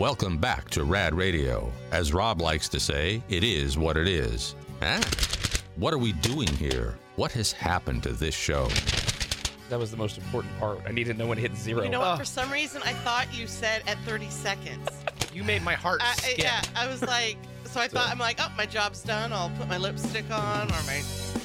Welcome back to Rad Radio. As Rob likes to say, it is what it is. Huh? What are we doing here? What has happened to this show? That was the most important part. I needed to know when to hit zero. You know what? Oh. For some reason, I thought you said at 30 seconds. You made my heart I, I- skip. yeah, I was like, so I thought I'm like, oh, my job's done. I'll put my lipstick on or my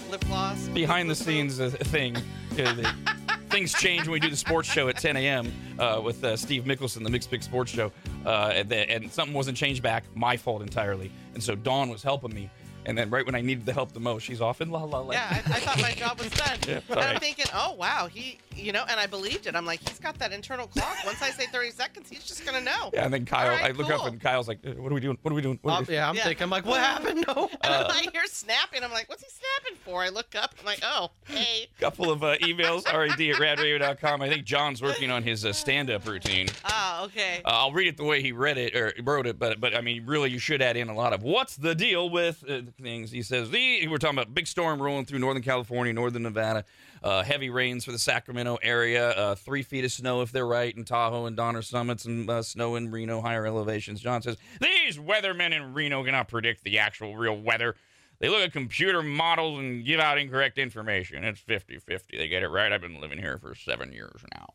lip gloss. behind the scenes uh, thing. The- things change when we do the sports show at 10 a.m. Uh, with uh, Steve Mickelson, the Mixed Pick Sports Show, uh, and, the, and something wasn't changed back. My fault entirely. And so Dawn was helping me, and then right when I needed the help the most, she's off in la la la. Yeah, I, I thought my job was done. Yeah, and I'm thinking, oh wow, he, you know, and I believed it. I'm like, he's got that internal clock. Once I say 30 seconds, he's just gonna know. Yeah, and then Kyle, All right, I look up and Kyle's like, "Uh, "What are we doing? What are we doing?" What are Um, we yeah, I'm Yeah. thinking, I'm like, what happened? No. And I hear snapping. I'm like, what's he snapping for? I look up. I'm like, oh, hey. Couple of uh, emails, rad at radradio.com. I think John's working on his uh, stand-up routine. Oh, okay. Uh, I'll read it the way he read it or wrote it, but but I mean, really, you should add in a lot of what's the deal with uh, things. He says the we're talking about big storm rolling through northern California, northern Nevada, uh, heavy rains for the Sacramento area, uh, three feet of snow if they're right in Tahoe and Donner summits, and uh, snow in Reno, higher elevations. John says these weathermen in Reno cannot predict the actual real weather. They look at computer models and give out incorrect information. It's 50 50. They get it right. I've been living here for seven years now.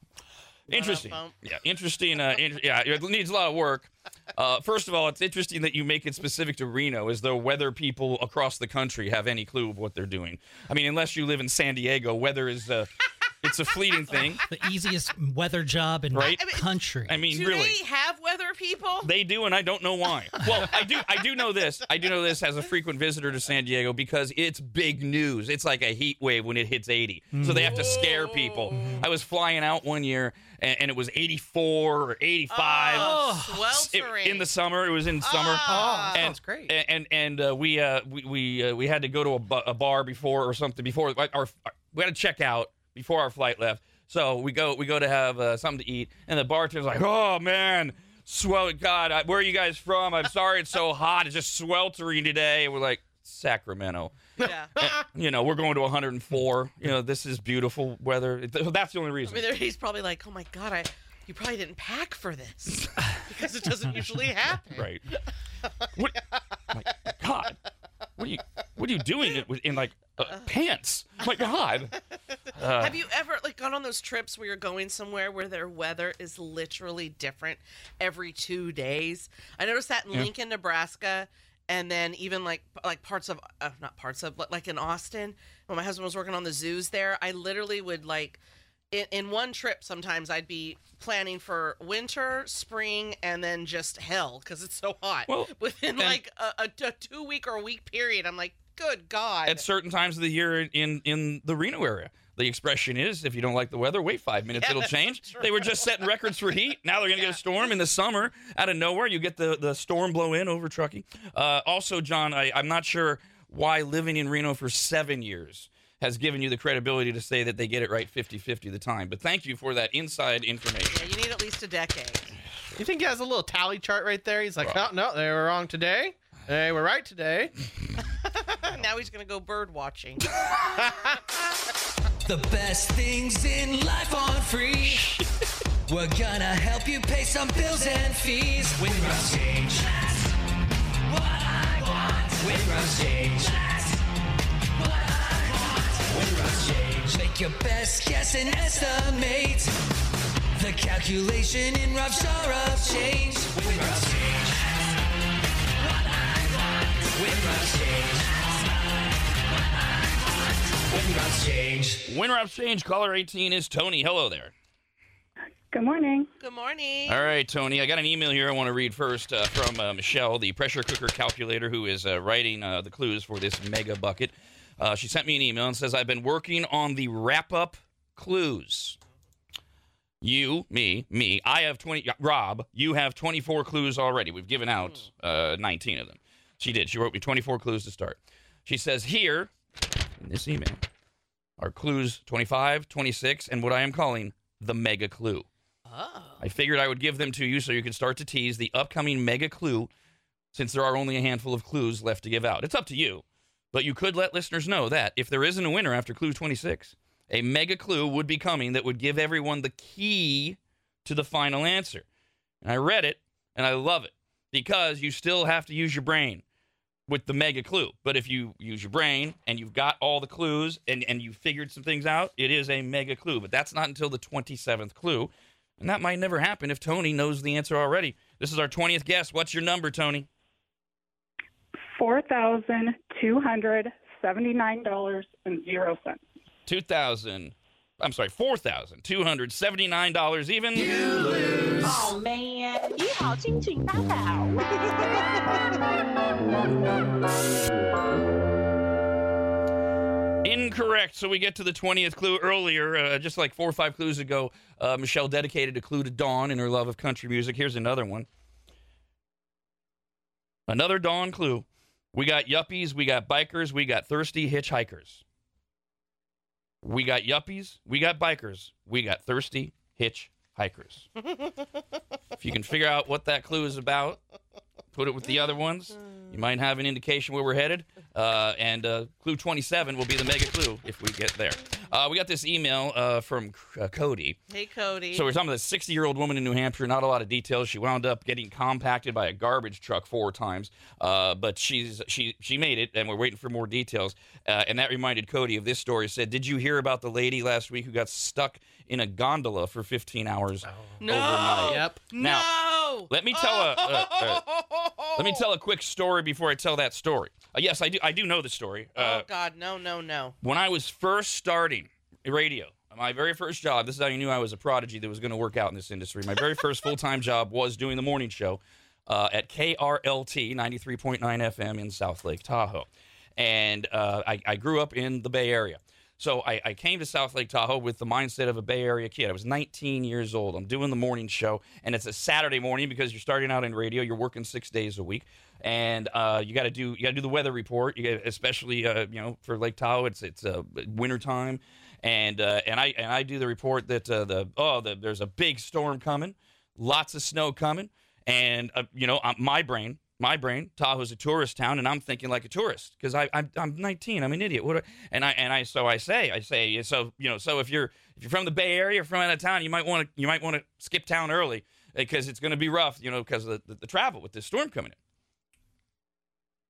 Interesting. Yeah, interesting. Uh, in, yeah, it needs a lot of work. Uh, first of all, it's interesting that you make it specific to Reno, as though weather people across the country have any clue of what they're doing. I mean, unless you live in San Diego, weather is uh, it's a fleeting thing. the easiest weather job in Right? the country. I mean, Do really. they have weather people? They do, and I don't know why. Well, I do. I do know this. I do know this as a frequent visitor to San Diego because it's big news. It's like a heat wave when it hits 80, so they have to scare people. I was flying out one year, and, and it was 84 or 85 Oh, It- sweltering. in the summer. It was in summer. Ah. Oh, and, sounds great. And and, and uh, we uh, we we, uh, we had to go to a, bu- a bar before or something before like, our we had to check out before our flight left. So we go we go to have uh, something to eat, and the bartender's like, "Oh man, swell! God, I, where are you guys from? I'm sorry, it's so hot. It's just sweltering today." And we're like, "Sacramento." yeah. You know, we're going to 104. You know, this is beautiful weather. That's the only reason. I mean, he's probably like, oh my god, I, you probably didn't pack for this because it doesn't usually happen. Right. What? My God. What are you? What are you doing in, in like uh, pants? My God. Uh, Have you ever like gone on those trips where you're going somewhere where their weather is literally different every two days? I noticed that in Yeah. Lincoln, Nebraska, and then even like like parts of uh, not parts of but like in Austin when my husband was working on the zoos there. I literally would like. In, in one trip, sometimes I'd be planning for winter, spring, and then just hell because it's so hot. Well, Within and- like a, a, a two week or a week period, I'm like, good God. at certain times of the year in in the Reno area. The expression is, if you don't like the weather, wait five minutes, Yeah, it'll change. true. They were just setting records for heat. Now they're going to Yeah. get a storm in the summer out of nowhere. You get the, the storm blow in over Truckee. Uh, also, John, I, I'm not sure why living in Reno for seven years has given you the credibility to say that they get it right 50 50 the time. But thank you for that inside information. yeah, you need at least a decade. You think he has a little tally chart right there? He's like, no, no, they were wrong today. They were right today. now he's gonna go bird watching. The best things in life on free. We're gonna help you pay some bills and fees. Win Rob's change. That's what I want. Win Rob's change. That's what I want. Win Rob's change. Make your best guess and estimate. The calculation in rough shore of change. Win Rob's change. That's what I want. Win Rob's change. Win Rob's change. Winner of change, caller 18 is Tony. Hello there. Good morning. Good morning. All right, Tony. I got an email here I want to read first uh, from uh, Michelle, the pressure cooker calculator, who is uh, writing uh, the clues for this mega bucket. Uh, she sent me an email and says, I've been working on the wrap up clues. You, me, me. I have 20. Rob, you have 24 clues already. We've given out uh, 19 of them. She did. She wrote me 24 clues to start. She says, Here in this email are clues 25, 26, and what I am calling the mega clue. Oh. I figured I would give them to you so you could start to tease the upcoming mega clue since there are only a handful of clues left to give out. It's up to you, but you could let listeners know that if there isn't a winner after clue 26, a mega clue would be coming that would give everyone the key to the final answer. And I read it and I love it because you still have to use your brain with the mega clue. But if you use your brain and you've got all the clues and, and you figured some things out, it is a mega clue. But that's not until the 27th clue. And that might never happen if Tony knows the answer already. This is our 20th guess. What's your number, Tony? Four thousand two hundred seventy-nine dollars and zero cents. 2000 I'm sorry, $4,279 even. 哦 oh, man，你好，心情大好。 Incorrect. So we get to the 20th clue earlier, uh, just like four or five clues ago. Uh, Michelle dedicated a clue to Dawn in her love of country music. Here's another one. Another Dawn clue. We got yuppies, we got bikers, we got thirsty hitchhikers. We got yuppies, we got bikers, we got thirsty hitchhikers. if you can figure out what that clue is about, put it with the other ones. You might have an indication where we're headed. Uh, and uh, clue 27 will be the mega clue if we get there. Uh, we got this email uh, from uh, Cody. Hey, Cody. So we're talking about a 60 year old woman in New Hampshire. Not a lot of details. She wound up getting compacted by a garbage truck four times, uh, but she's she she made it, and we're waiting for more details. Uh, and that reminded Cody of this story. Said, "Did you hear about the lady last week who got stuck in a gondola for 15 hours no. overnight?" Yep. Now, no. Let me tell a, let me tell a quick story before I tell that story. Uh, yes, I do. I do know the story. Uh, oh God, no, no, no. when I was first starting radio, my very first job, this is how you knew I was a prodigy that was going to work out in this industry. My very first full time job was doing the morning show uh, at KRLT 93.9 FM in South Lake Tahoe. And uh, I, I grew up in the Bay Area. So I, I came to South Lake Tahoe with the mindset of a Bay Area kid. I was 19 years old. I'm doing the morning show, and it's a Saturday morning because you're starting out in radio. You're working six days a week, and uh, you got to do you got to do the weather report. You gotta, especially uh, you know for Lake Tahoe, it's it's uh, winter time, and uh, and I and I do the report that uh, the oh the, there's a big storm coming, lots of snow coming, and uh, you know uh, my brain my brain, Tahoe's a tourist town, and I'm thinking like a tourist because I I'm, I'm 19. I'm an idiot. What? And I and I so I say I say so you know so if you're if you're from the Bay Area or from out of town, you might want to you might want to skip town early eh, because it's going to be rough, you know, because of the, the, the travel with this storm coming in.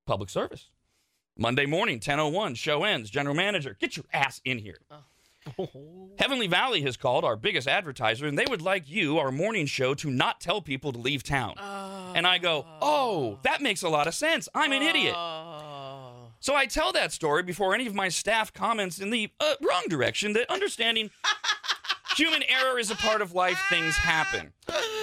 Public service. Monday morning, 10:01, show ends. General manager, get your ass in here. Heavenly Valley has called our biggest advertiser, and they would like you, our morning show, to not tell people to leave town. And I go, oh, that makes a lot of sense. I'm an idiot. Oh. So I tell that story before any of my staff comments in the uh, wrong direction that understanding human error is a part of life, things happen.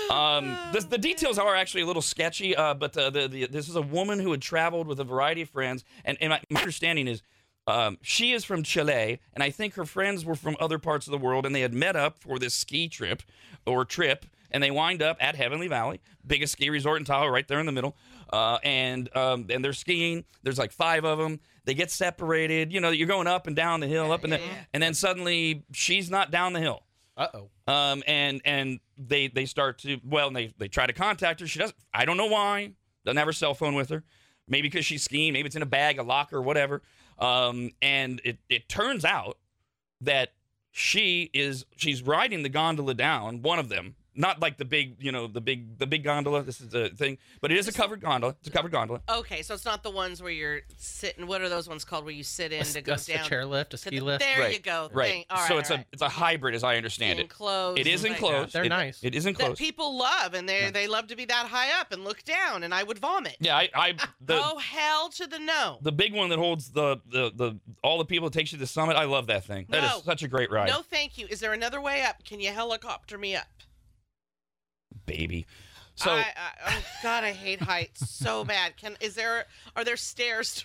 Um, the, the details are actually a little sketchy, uh, but the, the, the, this is a woman who had traveled with a variety of friends, and, and my, my understanding is um, she is from Chile, and I think her friends were from other parts of the world, and they had met up for this ski trip or trip, and they wind up at Heavenly Valley, biggest ski resort in Tahoe, right there in the middle. Uh, and um, and they're skiing. There's like five of them. They get separated. You know, you're going up and down the hill, up and down, and then suddenly she's not down the hill. Uh oh. Um, and and they they start to well, and they they try to contact her. She doesn't. I don't know why. Doesn't have her cell phone with her. Maybe because she's skiing. Maybe it's in a bag, a locker, whatever. Um, and it it turns out that she is she's riding the gondola down. One of them, not like the big you know the big the big gondola. This is the thing, but it is a covered gondola. It's a covered gondola. Okay, so it's not the ones where you're sitting. What are those ones called where you sit in to go A, down? a chairlift, a ski the- lift. There right, you go. Right. Thank- all right, so it's all a it's a hybrid, as I understand it. enclosed. It is and like- enclosed. They're It- nice. It is That enclosed. people love, and they they love to be that high up and look down, and I would vomit. yeah, I, I the oh hell to the no! the big one that holds the, the the all the people that takes you to the summit. I love that thing. That is such a great ride, No, thank you. Is there another way up? Can you helicopter me up? Baby. So I, I, oh God, I hate heights so bad. Can is there are there stairs?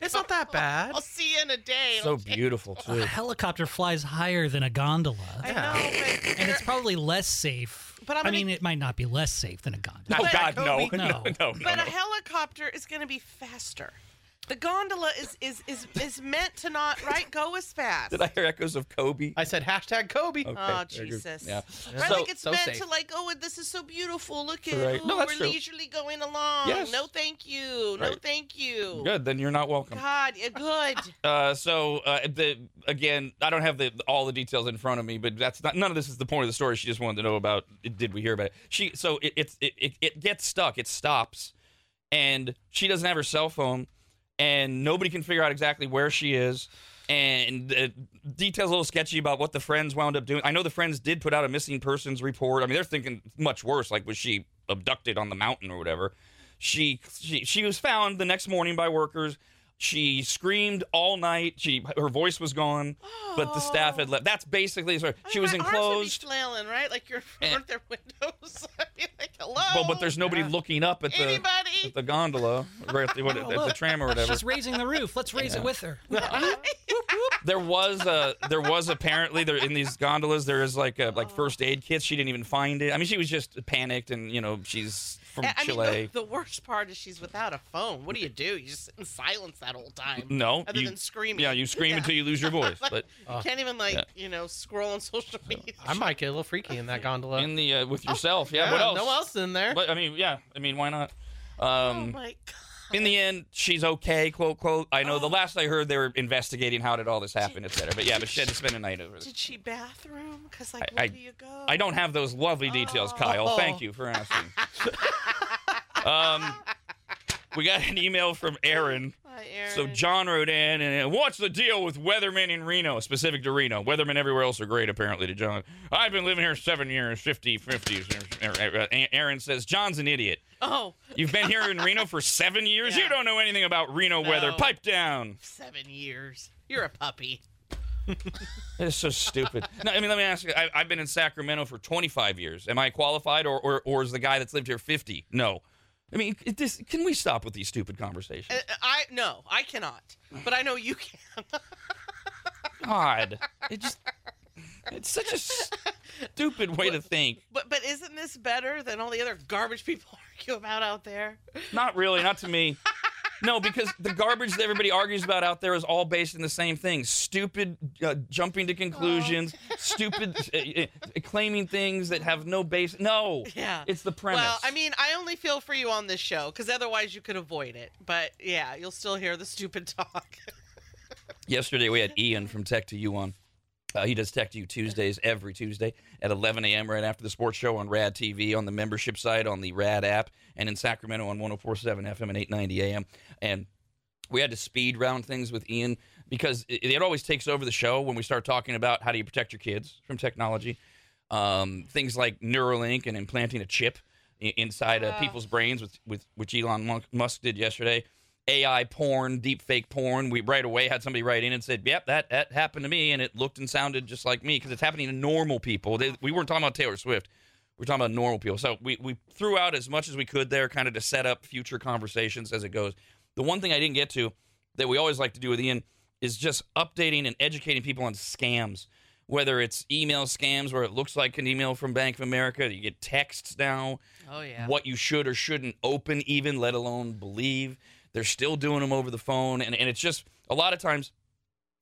It's not that bad. I'll see you in a day. so okay? beautiful too. A helicopter flies higher than a gondola. I know, but, And it's probably less safe. But I'm I gonna- mean, it might not be less safe than a gondola. Oh But- God, no, Kobe- no, no, no, but no. a helicopter is going to be faster. The gondola is is is is meant to not right go as fast. Did I hear echoes of Kobe? I said hashtag Kobe. Okay, Oh. Jesus! Yeah. Right, So- like it's so meant safe. to like, oh, this is so beautiful. Look at, Right. oh, No, we're true. leisurely going along. Yes. No, thank you. No, thank you. Good. Then you're not welcome. God, yeah, good. Uh, so uh, the again, I don't have the all the details in front of me, but that's not none of this is the point of the story. She just wanted to know about did we hear about it? She so it it it, it gets stuck, it stops, and she doesn't have her cell phone, and nobody can figure out exactly where she is. And details a little sketchy about what the friends wound up doing. I know the friends did put out a missing persons report. I mean, they're thinking much worse, like was she abducted on the mountain or whatever. She she she was found the next morning by workers. She screamed all night. She her voice was gone, but the staff had left. That's basically so I she mean, was my arms would be enclosed. flailing, right? Like you're Eh. aren't windows? I'd be like, hello. But, but there's nobody looking up at the Anybody? at the gondola or at the, what, at the tram or whatever. She's raising the roof. Let's raise it with her. There was a there was apparently there in these gondolas there is like a, like first aid kits. She didn't even find it. I mean, she was just panicked and you know she's from I- I mean, the, the worst part is she's without a phone. What do you do? You just sit in silence that whole time. no, Other you, than screaming. Yeah, you scream Yeah. until you lose your voice. But You can't even like Yeah. you know scroll on social media. I might get a little freaky in that gondola. in the uh, with yourself, yeah. What else? No else in there. But I mean, yeah. I mean, why not? oh Um, my god. In the end, she's okay, quote quote. I know the last I heard, they were investigating how did all this happen, et cetera. But yeah, but she had to spend a night over. There. Did she bathroom? Because like, I- where I- do you go? I don't have those lovely details, Kyle. Thank you for asking. um, we got an email from Aaron. Hi, Aaron. So John wrote in, and uh, what's the deal with weathermen in Reno, specific to Reno? Weathermen everywhere else are great, apparently, to John. I've been living here seven years, 50, 50. Aaron says, John's an idiot. Oh, You've been here in Reno for seven years? You don't know anything about Reno weather. Pipe down. seven years. You're a puppy. It's so stupid. No, I mean, let me ask you. I, I've been in Sacramento for 25 years. Am I qualified, or, or, or is the guy that's lived here 50? No. I mean, it, this, can we stop with these stupid conversations? Uh, I no, I cannot. But I know you can. God, it just. It's such a stupid way to think. but but isn't this better than all the other garbage people argue about out there? Not really, not to me. No, because the garbage that everybody argues about out there is all based in the same thing: stupid uh, jumping to conclusions, stupid uh, uh, claiming things that have no base. No, Yeah. it's the premise. Well, I mean, I only feel for you on this show because otherwise you could avoid it. But yeah, you'll still hear the stupid talk. Yesterday we had Ian from Tech to You on. Uh, he does Tech to You Tuesdays every Tuesday at 11 a.m. right after the sports show on Rad TV on the membership site on the Rad app and in Sacramento on 104.7 FM and 890 AM. And we had to speed round things with Ian because it, it always takes over the show when we start talking about how do you protect your kids from technology. Um, things like Neuralink and implanting a chip inside uh, people's brains, with, with which Elon Musk did yesterday. AI porn, deep fake porn. We right away had somebody write in and said, "Yep, that that happened to me, and it looked and sounded just like me because it's happening to normal people." They, we weren't talking about Taylor Swift. We're talking about normal people. So we, we threw out as much as we could there, kind of to set up future conversations as it goes. The one thing I didn't get to that we always like to do with Ian is just updating and educating people on scams. Whether it's email scams where it looks like an email from Bank of America, you get texts now Oh yeah. what you should or shouldn't open, even let alone believe. They're still doing them over the phone, and, and it's just a lot of times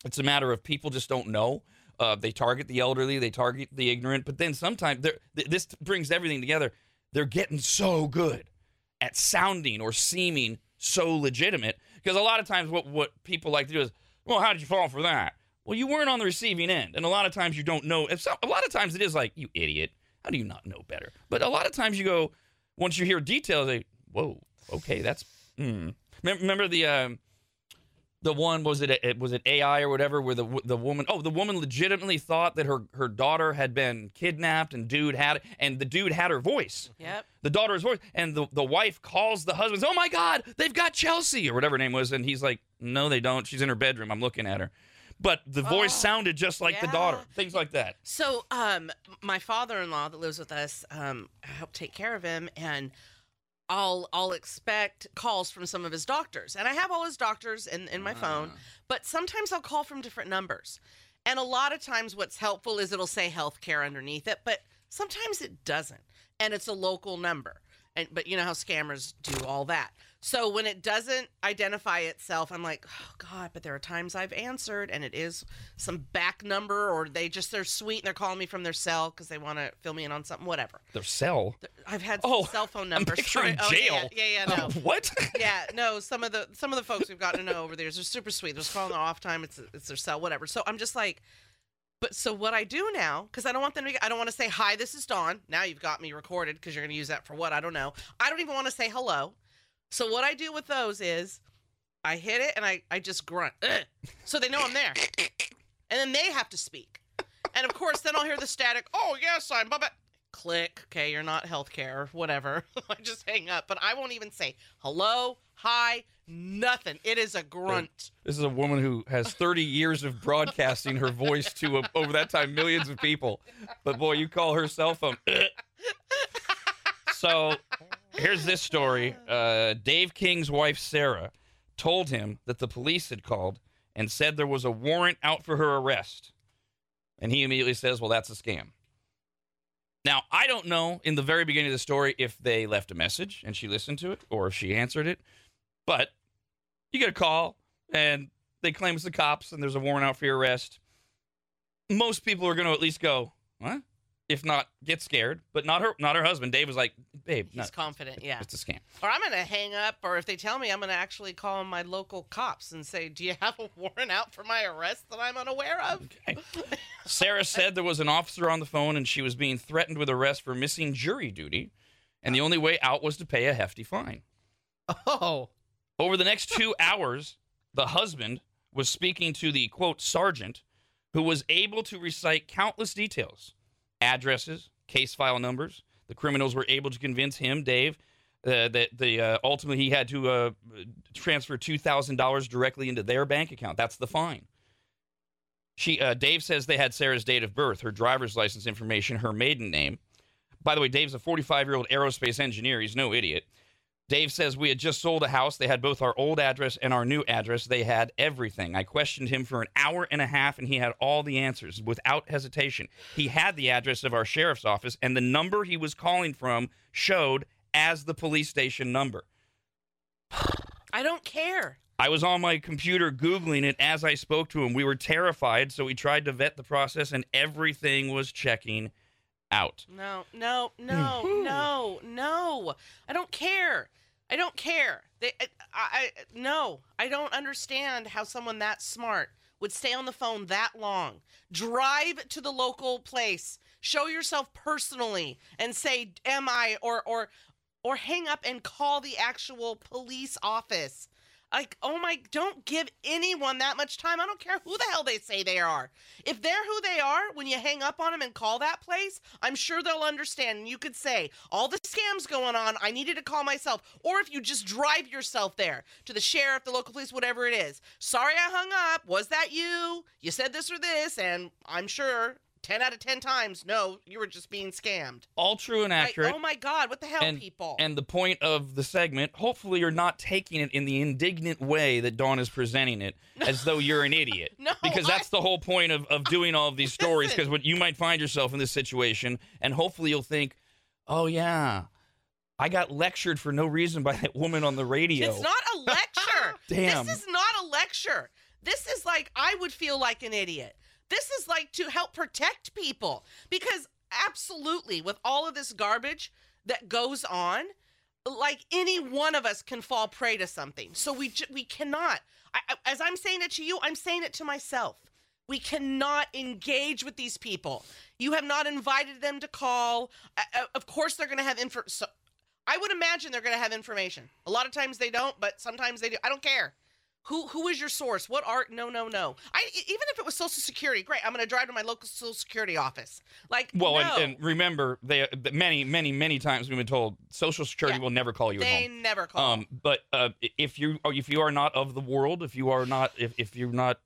it's a matter of people just don't know. Uh, they target the elderly, they target the ignorant, but then sometimes th- this brings everything together. They're getting so good at sounding or seeming so legitimate because a lot of times what what people like to do is, well, how did you fall for that? Well, you weren't on the receiving end, and a lot of times you don't know. So, a lot of times it is like, you idiot, how do you not know better? But a lot of times you go, once you hear details, they, whoa, okay, that's. Hmm. Remember, the um, the one was it it was it AI or whatever where the the woman oh the woman legitimately thought that her her daughter had been kidnapped and dude had and the dude had her voice. Yep. the daughter's voice and the the wife calls the husband oh my god they've got Chelsea or whatever her name was and he's like no they don't. She's in her bedroom. I'm looking at her. But the voice Oh, sounded just like the daughter things like that. So, um, my father-in-law that lives with us, um, I help take care of him, and I'll I'll expect calls from some of his doctors, and I have all his doctors in in my phone, ah. but sometimes I'll call from different numbers, and a lot of times what's helpful is it'll say healthcare underneath it, but sometimes it doesn't, and it's a local number, and but you know how scammers do all that. So when it doesn't identify itself, I'm like, oh God, but there are times I've answered and it is some back number or they just, they're sweet and they're calling me from their cell because they want to fill me in on something, whatever. Their cell. I've had Oh, cell phone I'm numbers. picturing Oh, yeah, jail. Yeah, yeah, no. what? yeah, no. Some of the some of the folks we've gotten to know over the years are super sweet. They're just calling their off time. It's it's their cell, whatever. So I'm just like, but so what I do now, because I don't want them to. I don't want to say hi. This is Dawn. Now you've got me recorded because you're going to use that for what I don't know. I don't even want to say hello. So what I do with those is, I hit it and I I just grunt, "Ugh," so they know I'm there, and then they have to speak, and of course then I'll hear the static. Oh yes, I'm. Blah, blah. Click. Okay, you're not healthcare. Whatever. I just hang up, but I won't even say hello, hi, nothing. It is a grunt. This is a woman who has 30 years of broadcasting her voice to, uh, over that time, millions of people. But boy, you call her cell phone. so here's this story uh, Dave King's wife, Sarah, told him that the police had called and said there was a warrant out for her arrest. And he immediately says, Well, that's a scam. Now, I don't know in the very beginning of the story if they left a message and she listened to it or if she answered it, but you get a call and they claim it's the cops and there's a warrant out for your arrest. Most people are going to at least go, what? If not, get scared. But not her. Not her husband. Dave was like, babe, He's no, confident. Yeah. it's a scam. Or I'm gonna hang up, or if they tell me, I'm gonna actually call my local cops and say, "Do you have a warrant out for my arrest that I'm unaware of?" Okay. Sarah said there was an officer on the phone and she was being threatened with arrest for missing jury duty, and the only way out was to pay a hefty fine. Oh, Over the next two hours, the husband was speaking to the quote sergeant, who was able to recite countless details, addresses, case file numbers. The criminals were able to convince him, Dave, uh, that the uh, ultimately he had to uh, transfer two thousand dollars directly into their bank account. That's the fine. She, uh, Dave says they had Sarah's date of birth, her driver's license information, her maiden name. By the way, Dave's a 45 year old aerospace engineer. He's no idiot. Dave says we had just sold a house. They had both our old address and our new address. They had everything. I questioned him for an hour and a half, and he had all the answers without hesitation. He had the address of our sheriff's office, and the number he was calling from showed as the police station number. I don't care. I was on my computer Googling it as I spoke to him. We were terrified, so we tried to vet the process, and everything was checking out. No, no, no, no, no. I don't care. I don't care. They, I, I, no, I don't understand how someone that smart would stay on the phone that long. Drive to the local place, show yourself personally, and say, "Am I?" or or or hang up and call the actual police office. Like, oh my, don't give anyone that much time. I don't care who the hell they say they are. If they're who they are, when you hang up on them and call that place, I'm sure they'll understand. And you could say, all the scams going on, I needed to call myself. Or if you just drive yourself there to the sheriff, the local police, whatever it is. Sorry I hung up. Was that you? You said this or this. And I'm sure 10 out of 10 times, no, you were just being scammed. All true and Like, accurate. oh my God, what the hell, and, people? and the point of the segment, hopefully you're not taking it in the indignant way that Dawn is presenting it, as though you're an idiot. No, because that's the whole point of, of doing all of these stories, because what you might find yourself in this situation, and hopefully you'll think, oh yeah, I got lectured for no reason by that woman on the radio. It's not a lecture. Damn. This is not a lecture. This is like I would feel like an idiot. This is like to help protect people because absolutely with all of this garbage that goes on, like any one of us can fall prey to something. So we we cannot. I, as I'm saying it to you, I'm saying it to myself. We cannot engage with these people. You have not invited them to call. Of course, they're going to have info. So I would imagine they're going to have information. A lot of times they don't, but sometimes they do. I don't care. Who who is your source? What art? No, no, no. I even if it was Social Security, great. I'm going to drive to my local Social Security office. Like well, no, and, and remember, they many, many, many times we've been told Social Security Yeah. will never call you at they never call. Um, but uh, if you or if you are not of the world, if you are not, if, if you're not,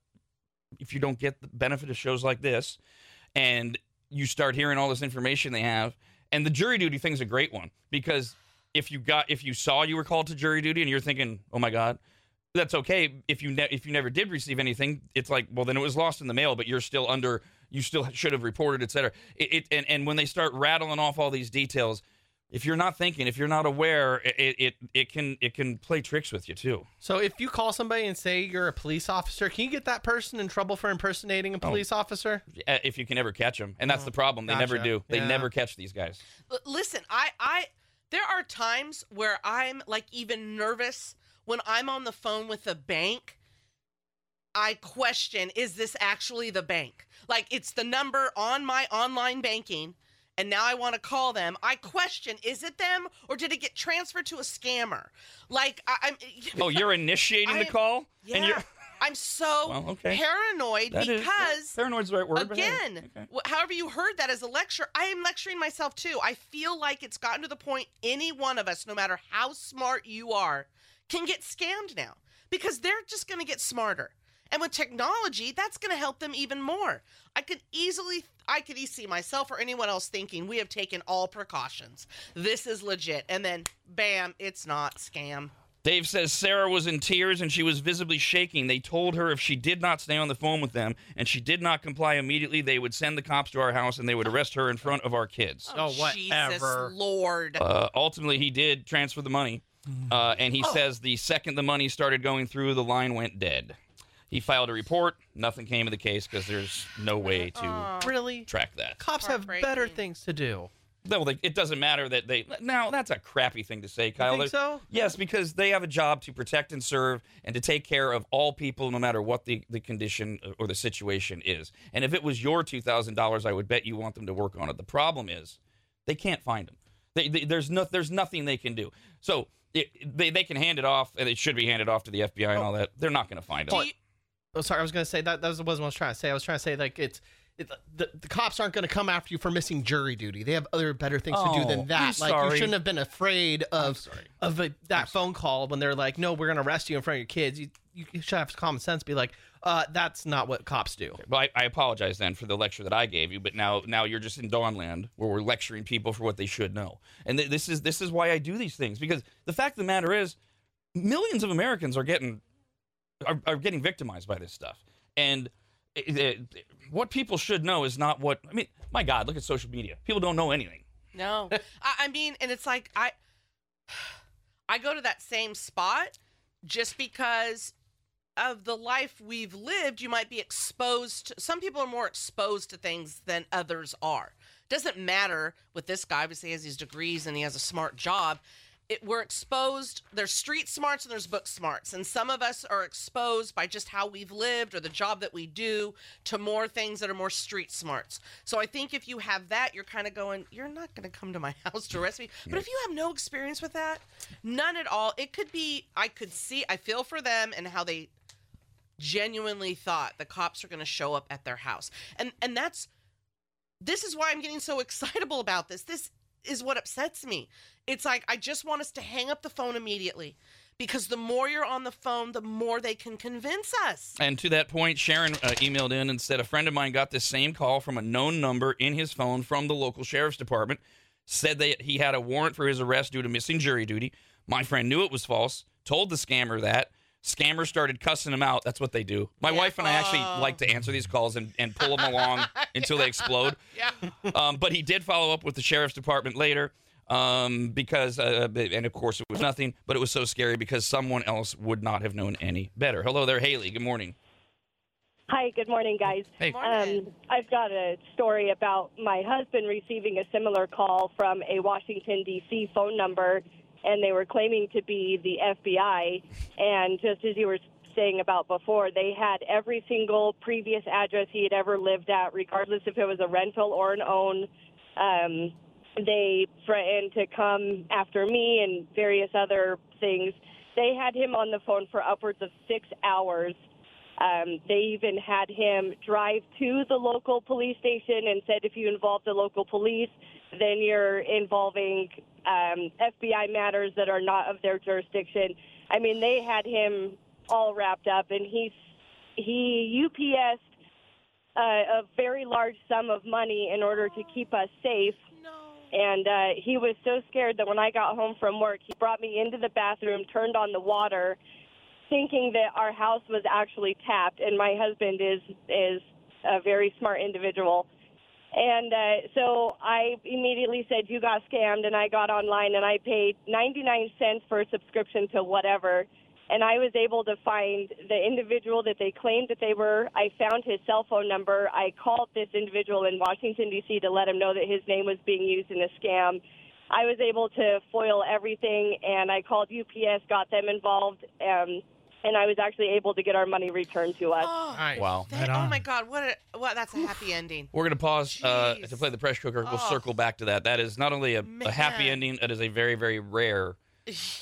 if you don't get the benefit of shows like this, and you start hearing all this information they have, and the jury duty thing's a great one because if you got if you saw you were called to jury duty and you're thinking, oh my god, that's okay. If you ne- if you never did receive anything, it's like well then it was lost in the mail, but you're still under. You still should have reported, et cetera. It, it and and when they start rattling off all these details, if you're not thinking, if you're not aware, it it, it can it can play tricks with you too. So if you call somebody and say you're a police officer, can you get that person in trouble for impersonating a police officer? Uh, If you can ever catch them, and that's the problem. They never do. They Yeah. never catch these guys. Listen, I, I, there are times where I'm like even nervous when I'm on the phone with a bank. I question, is this actually the bank? Like it's the number on my online banking, and now I want to call them. I question, is it them or did it get transferred to a scammer? Like I, I'm. Oh, you're initiating the I'm- call, yeah. and you're I'm so Well, okay. paranoid That is- because paranoid's the right word. hey, Again, okay. however you heard that as a lecture, I am lecturing myself too. I feel like it's gotten to the point any one of us, no matter how smart you are, can get scammed now because they're just going to get smarter. And with technology, that's going to help them even more. I could easily, I could easily see myself or anyone else thinking we have taken all precautions. This is legit. And then, bam, it's not scam. Dave says Sarah was in tears and she was visibly shaking. They told her if she did not stay on the phone with them and she did not comply immediately, they would send the cops to our house and they would arrest her in front of our kids. Oh, Jesus whatever. Lord. Uh, ultimately, he did transfer the money, uh, and he says the second the money started going through, the line went dead. He filed a report. Nothing came of the case because there's no way to Really? track that. Cops have better things to do. No, they, it doesn't matter that they. Now that's a crappy thing to say, Kyle. think so? Yes, because they have a job to protect and serve and to take care of all people, no matter what the, the condition or the situation is. And if it was your two thousand dollars, I would bet you want them to work on it. The problem is, they can't find them. They, they, there's no there's nothing they can do. So it, they they can hand it off, and it should be handed off to the FBI and oh. all that. They're not going to find. Do you- Oh, sorry. I was gonna say that. That wasn't what I was trying to say. I was trying to say like it's. It, the, the cops aren't going to come after you for missing jury duty. They have other better things to do Oh, than that. I'm like sorry. you shouldn't have been afraid of of a, that phone call when they're like, "No, we're going to arrest you in front of your kids." You, you should have common sense. Be like, uh, "That's not what cops do." Well, I, I apologize then for the lecture that I gave you, but now now you're just in Dawnland where we're lecturing people for what they should know, and th- this is this is why I do these things because the fact of the matter is, millions of Americans are getting are, are getting victimized by this stuff, and it, it- what people should know is not what I mean. My God, look at social media. People don't know anything. No, I, I mean, and it's like I, I go to that same spot just because of the life we've lived. You might be exposed. To, some people are more exposed to things than others are. Doesn't matter with this guy. Obviously, he has these degrees and he has a smart job. It, we're exposed. There's street smarts and there's book smarts, and some of us are exposed by just how we've lived or the job that we do to more things that are more street smarts. So I think if you have that, you're kind of going, you're not going to come to my house to arrest me. But if you have no experience with that, none at all, it could be. I could see. I feel for them and how they genuinely thought the cops are going to show up at their house, and and that's this is why I'm getting so excitable about this. This is what upsets me. It's like I just want us to hang up the phone immediately because the more you're on the phone, the more they can convince us. And to that point, Sharon uh, emailed in and said a friend of mine got this same call from a known number in his phone from the local sheriff's department. Said that he had a warrant for his arrest due to missing jury duty. My friend knew it was false. Told the scammer that. Scammer started cussing him out. That's what they do. My Yeah. wife and I actually Oh. like to answer these calls and, and pull them along until they explode. Yeah. Um, but he did follow up with the sheriff's department later um, because, uh, and of course, it was nothing, but it was so scary because someone else would not have known any better. Hello there, Haley. Good morning. Hi, good morning, guys. Hey. Morning. Um, I've got a story about my husband receiving a similar call from a Washington, D.C. phone number, and they were claiming to be the FBI. And just as you were saying about before, they had every single previous address he had ever lived at, regardless if it was a rental or an own. Um, they threatened to come after me and various other things. They had him on the phone for upwards of six hours. Um, they even had him drive to the local police station and said, if you involve the local police, then you're involving um, FBI matters that are not of their jurisdiction. I mean, they had him all wrapped up, and he's he UPS'd uh, a very large sum of money in order to keep us safe. And uh, he was so scared that when I got home from work, he brought me into the bathroom, turned on the water, thinking that our house was actually tapped. And my husband is is a very smart individual, And uh, so I immediately said, You got scammed. And I got online and I paid 99 cents for a subscription to whatever. And I was able to find the individual that they claimed that they were. I found his cell phone number. I called this individual in Washington, D.C. to let him know that his name was being used in a scam. I was able to foil everything, and I called UPS, got them involved, um, and I was actually able to get our money returned to us. Oh, Nice. Wow. that- oh my God! What a what? That's a happy ending. We're going to pause uh, Jeez. to play the pressure cooker. We'll Oh. circle back to that. That is not only a, a happy Man. ending, it is a very, very rare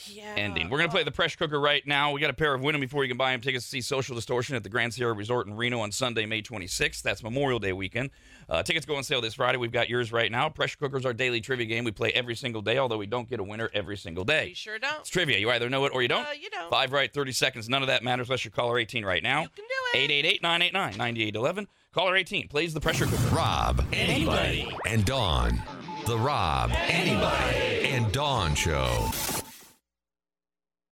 Yeah. ending. We're going to play the pressure cooker right now. We got a pair of Win 'em before you can buy them tickets to see Social Distortion at the Grand Sierra Resort in Reno on Sunday, May 26th. That's Memorial Day weekend. Uh, tickets go on sale this Friday. We've got yours right now. Pressure cooker's our daily trivia game. We play every single day, although we don't get a winner every single day. You sure don't. It's trivia. You either know it or you don't. Uh, you don't. Five right, 30 seconds. None of that matters unless you're caller 18 right now. You can do it. 888 989 9811. Caller 18 plays the pressure cooker. Rob, anybody, and Dawn. The Rob, anybody, and Dawn Show.